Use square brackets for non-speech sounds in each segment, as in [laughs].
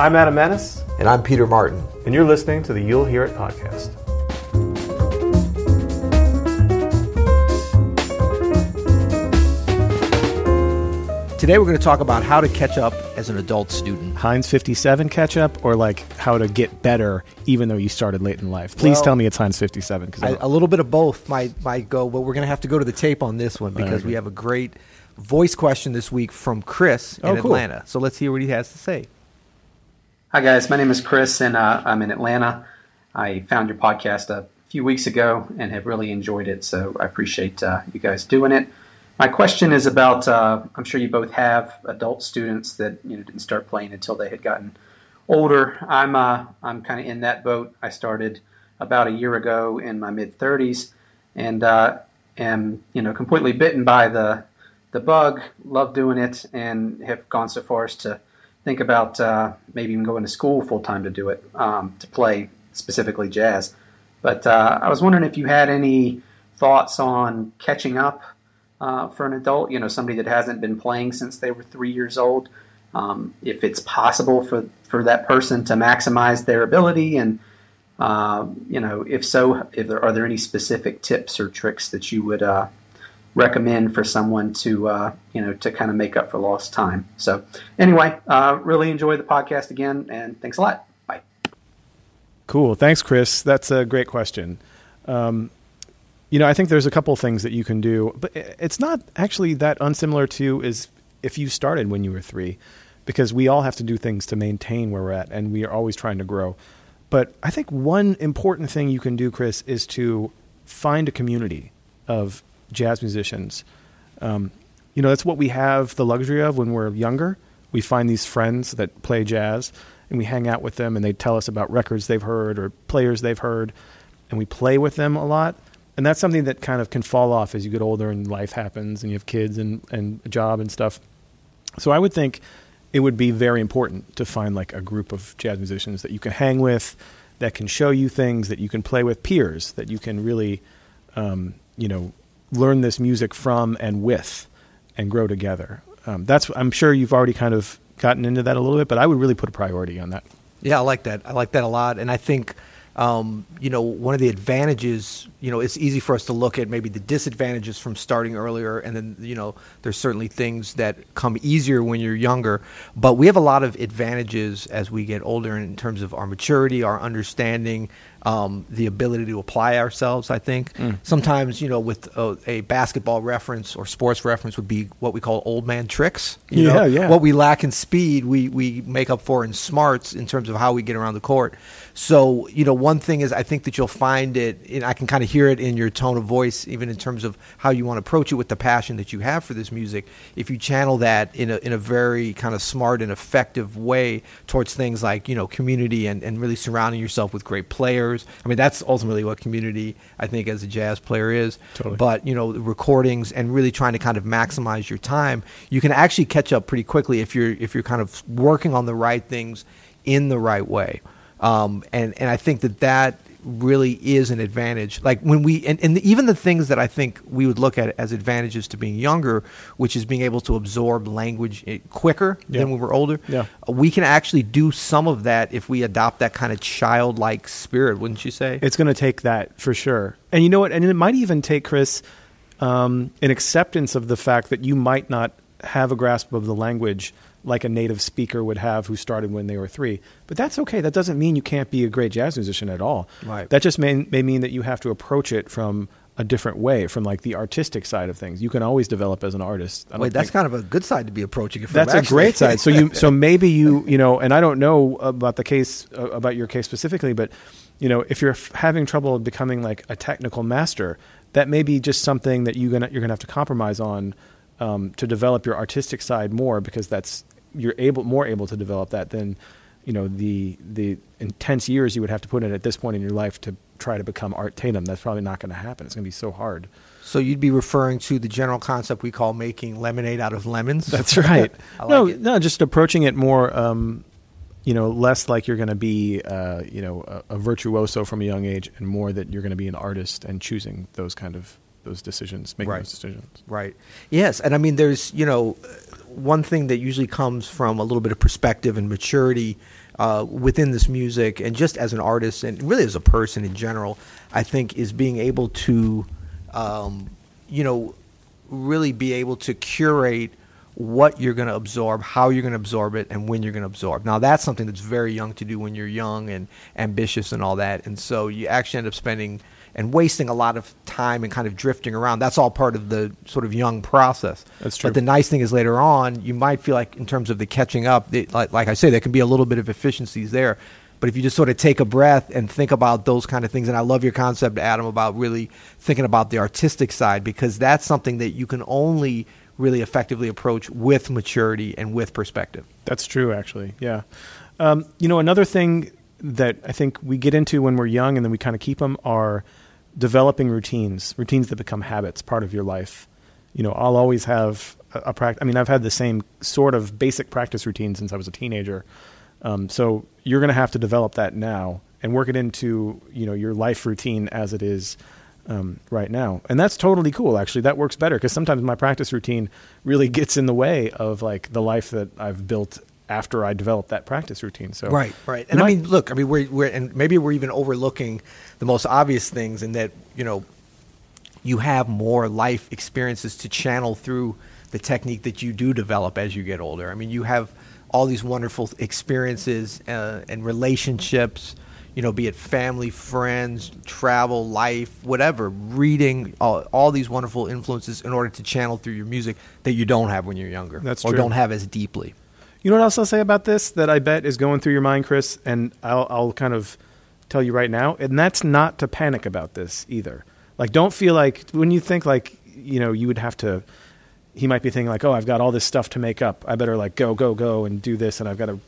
I'm Adam Maness. And I'm Peter Martin. And you're listening to the You'll Hear It podcast. Today we're going to talk about how to catch up as an adult student. Heinz 57 catch up or like how to get better even though you started late in life? Please Well, tell me it's Heinz 57 cuz a little bit of both might might go, but we're going to have to go to the tape on this one because we have a great voice question this week from Chris in Oh, cool. Atlanta. So let's hear what he has to say. Hi, guys. My name is Chris, and uh, I'm in Atlanta. I found your podcast a few weeks ago and have really enjoyed it, so I appreciate uh, you guys doing it. My question is about uh, I'm sure you both have adult students that you know didn't start playing until they had gotten older. I'm uh, I'm kind of in that boat. I started about a year ago in my mid 30s, and uh, am you know completely bitten by the the bug. Love doing it, and have gone so far as to think about uh, maybe even going to school full time to do it um, to play specifically jazz. But uh, I was wondering if you had any thoughts on catching up uh, for an adult. You know, somebody that hasn't been playing since they were three years old. Um, if it's possible for for that person to maximize their ability, and uh, you know, if so, if there are there any specific tips or tricks that you would uh, recommend for someone to uh, you know to kind of make up for lost time. So anyway, uh, really enjoy the podcast again, and thanks a lot. Bye. Cool. Thanks, Chris. That's a great question. Um, you know, I think there's a couple things that you can do, but it's not actually that unsimilar to is if you started when you were three, because we all have to do things to maintain where we're at, and we are always trying to grow. But I think one important thing you can do, Chris, is to find a community of jazz musicians. Um, you know, that's what we have the luxury of when we're younger. We find these friends that play jazz, and we hang out with them, and they tell us about records they've heard or players they've heard, and we play with them a lot. And that's something that kind of can fall off as you get older and life happens, and you have kids and, and a job and stuff. So I would think it would be very important to find like a group of jazz musicians that you can hang with, that can show you things, that you can play with peers, that you can really, um, you know, learn this music from and with, and grow together. Um, that's I'm sure you've already kind of gotten into that a little bit, but I would really put a priority on that. Yeah, I like that. I like that a lot, and I think um, you know one of the advantages. You know, it's easy for us to look at maybe the disadvantages from starting earlier, and then you know there's certainly things that come easier when you're younger. But we have a lot of advantages as we get older in terms of our maturity, our understanding, um, the ability to apply ourselves. I think sometimes you know with a, a basketball reference or sports reference would be what we call old man tricks. You Yeah, know? yeah. What we lack in speed, we we make up for in smarts in terms of how we get around the court. So you know, one thing is I think that you'll find it, and I can kind of hear it in your tone of voice, even in terms of how you want to approach it with the passion that you have for this music. If you channel that in a in a very kind of smart and effective way towards things like you know community and and really surrounding yourself with great players. I mean, that's ultimately what community I think as a jazz player is. Totally. But you know, the recordings and really trying to kind of maximize your time, you can actually catch up pretty quickly if you're if you're kind of working on the right things in the right way. Um, and and I think that that really is an advantage. Like when we and, and even the things that I think we would look at as advantages to being younger, which is being able to absorb language eh, quicker Yeah. than when we're older. Yeah. we can actually do some of that if we adopt that kind of childlike spirit, wouldn't you say? It's going to take that for sure. And you know what? And it might even take, Chris, um, an acceptance of the fact that you might not have a grasp of the language like a native speaker would have who started when they were three. But that's okay. That doesn't mean you can't be a great jazz musician at all. Right. That just may, may mean that you have to approach it from a different way, from like the artistic side of things. You can always develop as an artist. I Wait, that's kind of a good side to be approaching it from. that's a great side. So you, so [laughs] maybe you, you know, and I don't know about the case uh, about your case specifically, but you know, if you're f- having trouble becoming like a technical master, that may be just something that you're gonna you're gonna have to compromise on um, to develop your artistic side more because that's you're able more able to develop that than you know the the intense years you would have to put in at this point in your life to try to become Art Tatum. That's probably not going to happen. It's going to be so hard. So you'd be referring to the general concept we call making lemonade out of lemons. [laughs] That's right. [laughs] Like no, it. no, just approaching it more, um, you know, less like you're going to be, uh, you know, a, a virtuoso from a young age, and more that you're going to be an artist and choosing those kind of those decisions, making Right. those decisions. Right. Yes, and I mean, there's you know, one thing that usually comes from a little bit of perspective and maturity uh, within this music, and just as an artist, and really as a person in general, I think is being able to, um, you know, really be able to curate what you're going to absorb, how you're going to absorb it, and when you're going to absorb. Now, that's something that's very young to do when you're young and ambitious and all that. And so you actually end up spending and wasting a lot of time and kind of drifting around. That's all part of the sort of young process. That's true. But the nice thing is later on, you might feel like in terms of the catching up, it, like, like I say, there can be a little bit of efficiencies there. But if you just sort of take a breath and think about those kind of things, and I love your concept, Adam, about really thinking about the artistic side because that's something that you can only really effectively approach with maturity and with perspective. That's true, actually. Yeah. Um, you know, another thing that I think we get into when we're young and then we kind of keep them are developing routines, routines that become habits, part of your life. You know, I'll always have a, a practice. I mean, I've had the same sort of basic practice routine since I was a teenager. Um, so you're going to have to develop that now and work it into you know your life routine as it is um, right now, and that's totally cool. Actually, that works better because sometimes my practice routine really gets in the way of like the life that I've built after I developed that practice routine. So Right, right. And I mean, look, I mean, we're, we're and maybe we're even overlooking the most obvious things in that you know you have more life experiences to channel through the technique that you do develop as you get older. I mean, you have all these wonderful experiences uh, and relationships. You know, be it family, friends, travel, life, whatever, reading, all, all these wonderful influences in order to channel through your music that you don't have when you're younger, That's or true. don't have as deeply. You know what else I'll say about this that I bet is going through your mind, Chris, and I'll, I'll kind of tell you right now, and that's not to panic about this either. Like, don't feel like when you think like you know you would have to. He might be thinking like, oh, I've got all this stuff to make up. I better like go, go, go, and do this, and I've got to.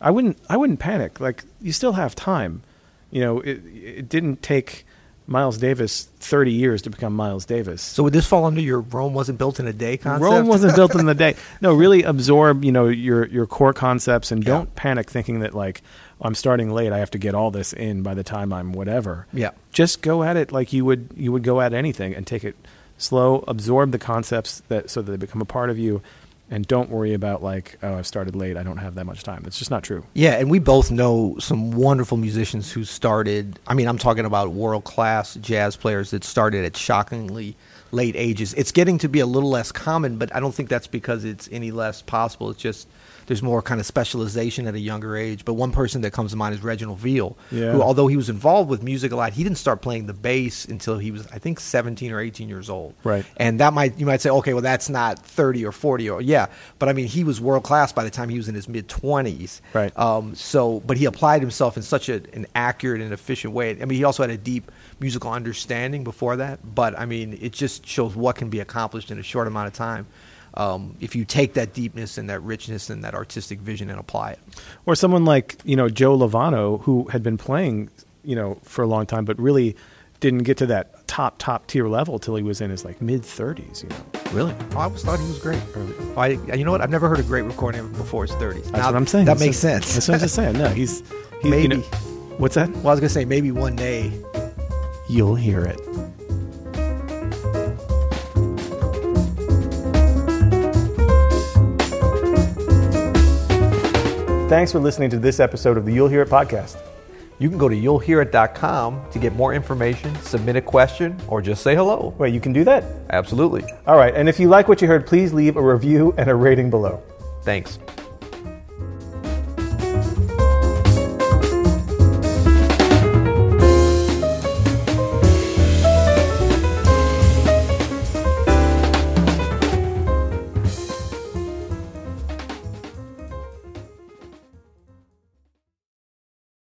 I wouldn't. I wouldn't panic. Like, you still have time. You know, it it didn't take Miles Davis thirty years to become Miles Davis. So would this fall under your Rome wasn't built in a day concept? Rome wasn't built in the day. [laughs] No, really absorb, you know, your your core concepts and don't panic thinking that like I'm starting late, I have to get all this in by the time I'm whatever. Yeah. Just go at it like you would you would go at anything and take it slow, absorb the concepts that so that they become a part of you and don't worry about like, oh, I've started late, I don't have that much time. It's just not true. Yeah, and we both know some wonderful musicians who started. I mean, I'm talking about world class jazz players that started at shockingly late ages. It's getting to be a little less common, but I don't think that's because it's any less possible. It's just there's more kind of specialization at a younger age. But one person that comes to mind is Reginald Veal, Yeah. who, although he was involved with music a lot, he didn't start playing the bass until he was, I think, 17 or 18 years old. Right. And that might you might say, okay, well that's not 30 or 40 or yeah, but I mean he was world class by the time he was in his mid 20s. Right. Um, so, but he applied himself in such a, an accurate and efficient way. I mean, he also had a deep musical understanding before that. But I mean, it just shows what can be accomplished in a short amount of time um, if you take that deepness and that richness and that artistic vision and apply it. Or someone like, you know, Joe Lovano who had been playing, you know, for a long time but really didn't get to that top top tier level till he was in his like mid 30s, you know. Really? Oh, I always thought he was great. Early. I, you know what? I've never heard a great recording before his 30s. That's what I'm saying. That That's makes what- sense. That's what I'm just saying. No, he's, he's Maybe. You know, [laughs] what's that? Well, I was gonna say maybe one day You'll hear it. Thanks for listening to this episode of the You'll Hear It podcast. you can go to you'llhearit.com to get more information, submit a question, or just say hello. Wait, you can do that? Absolutely. All right. And if you like what you heard, please leave a review and a rating below. Thanks.